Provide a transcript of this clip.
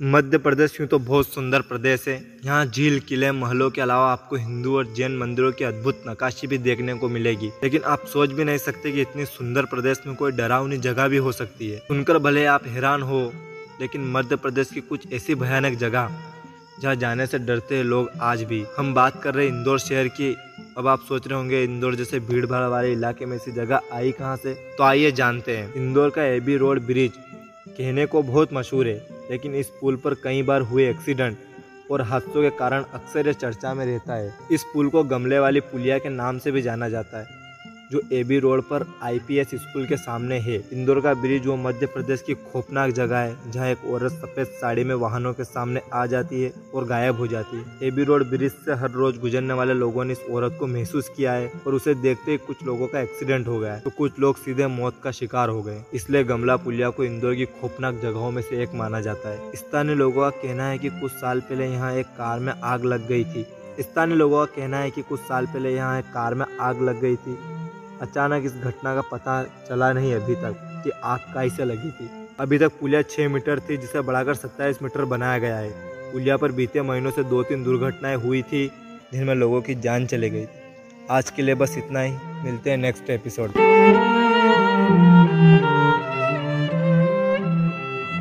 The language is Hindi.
मध्य प्रदेश यूँ तो बहुत सुंदर प्रदेश है। यहाँ झील, किले, महलों के अलावा आपको हिंदू और जैन मंदिरों की अद्भुत नकाशी भी देखने को मिलेगी। लेकिन आप सोच भी नहीं सकते कि इतनी सुंदर प्रदेश में कोई डरावनी जगह भी हो सकती है। सुनकर भले आप हैरान हो, लेकिन मध्य प्रदेश की कुछ ऐसी भयानक जगह, जहाँ जाने से डरते हैं लोग आज भी। हम बात कर रहे हैं इंदौर शहर की। अब आप सोच रहे होंगे, इंदौर जैसे भीड़ भाड़ वाले इलाके में ऐसी जगह आई कहाँ से? तो आइए जानते हैं। इंदौर का एबी रोड ब्रिज कहने को बहुत मशहूर है। लेकिन इस पुल पर कई बार हुए एक्सीडेंट और हादसों के कारण अक्सर यह चर्चा में रहता है। इस पुल को गमले वाली पुलिया के नाम से भी जाना जाता है। जो एबी रोड पर आईपीएस स्कूल के सामने है। इंदौर का ब्रिज वो मध्य प्रदेश की खोपनाक जगह है, जहाँ एक औरत सफ़ेद साड़ी में वाहनों के सामने आ जाती है और गायब हो जाती है। एबी रोड ब्रिज से हर रोज गुजरने वाले लोगों ने इस औरत को महसूस किया है और उसे देखते ही कुछ लोगों का एक्सीडेंट हो गया है। तो कुछ लोग सीधे मौत का शिकार हो गए। इसलिए गमला पुलिया को इंदौर की खोपनाक जगहों में से एक माना जाता है। स्थानीय लोगों का कहना है की कुछ साल पहले यहाँ एक कार में आग लग गई थी। स्थानीय लोगों का कहना है कि कुछ साल पहले यहाँ एक कार में आग लग गई थी। अचानक इस घटना का पता चला नहीं अभी तक कि आग कैसे लगी थी। अभी तक पुलिया छः मीटर थी जिसे बढ़ाकर सत्ताईस मीटर बनाया गया है। पुलिया पर बीते महीनों से दो तीन दुर्घटनाएँ हुई थी जिनमें लोगों की जान चली गई। थी आज के लिए बस इतना ही। मिलते हैं नेक्स्ट एपिसोड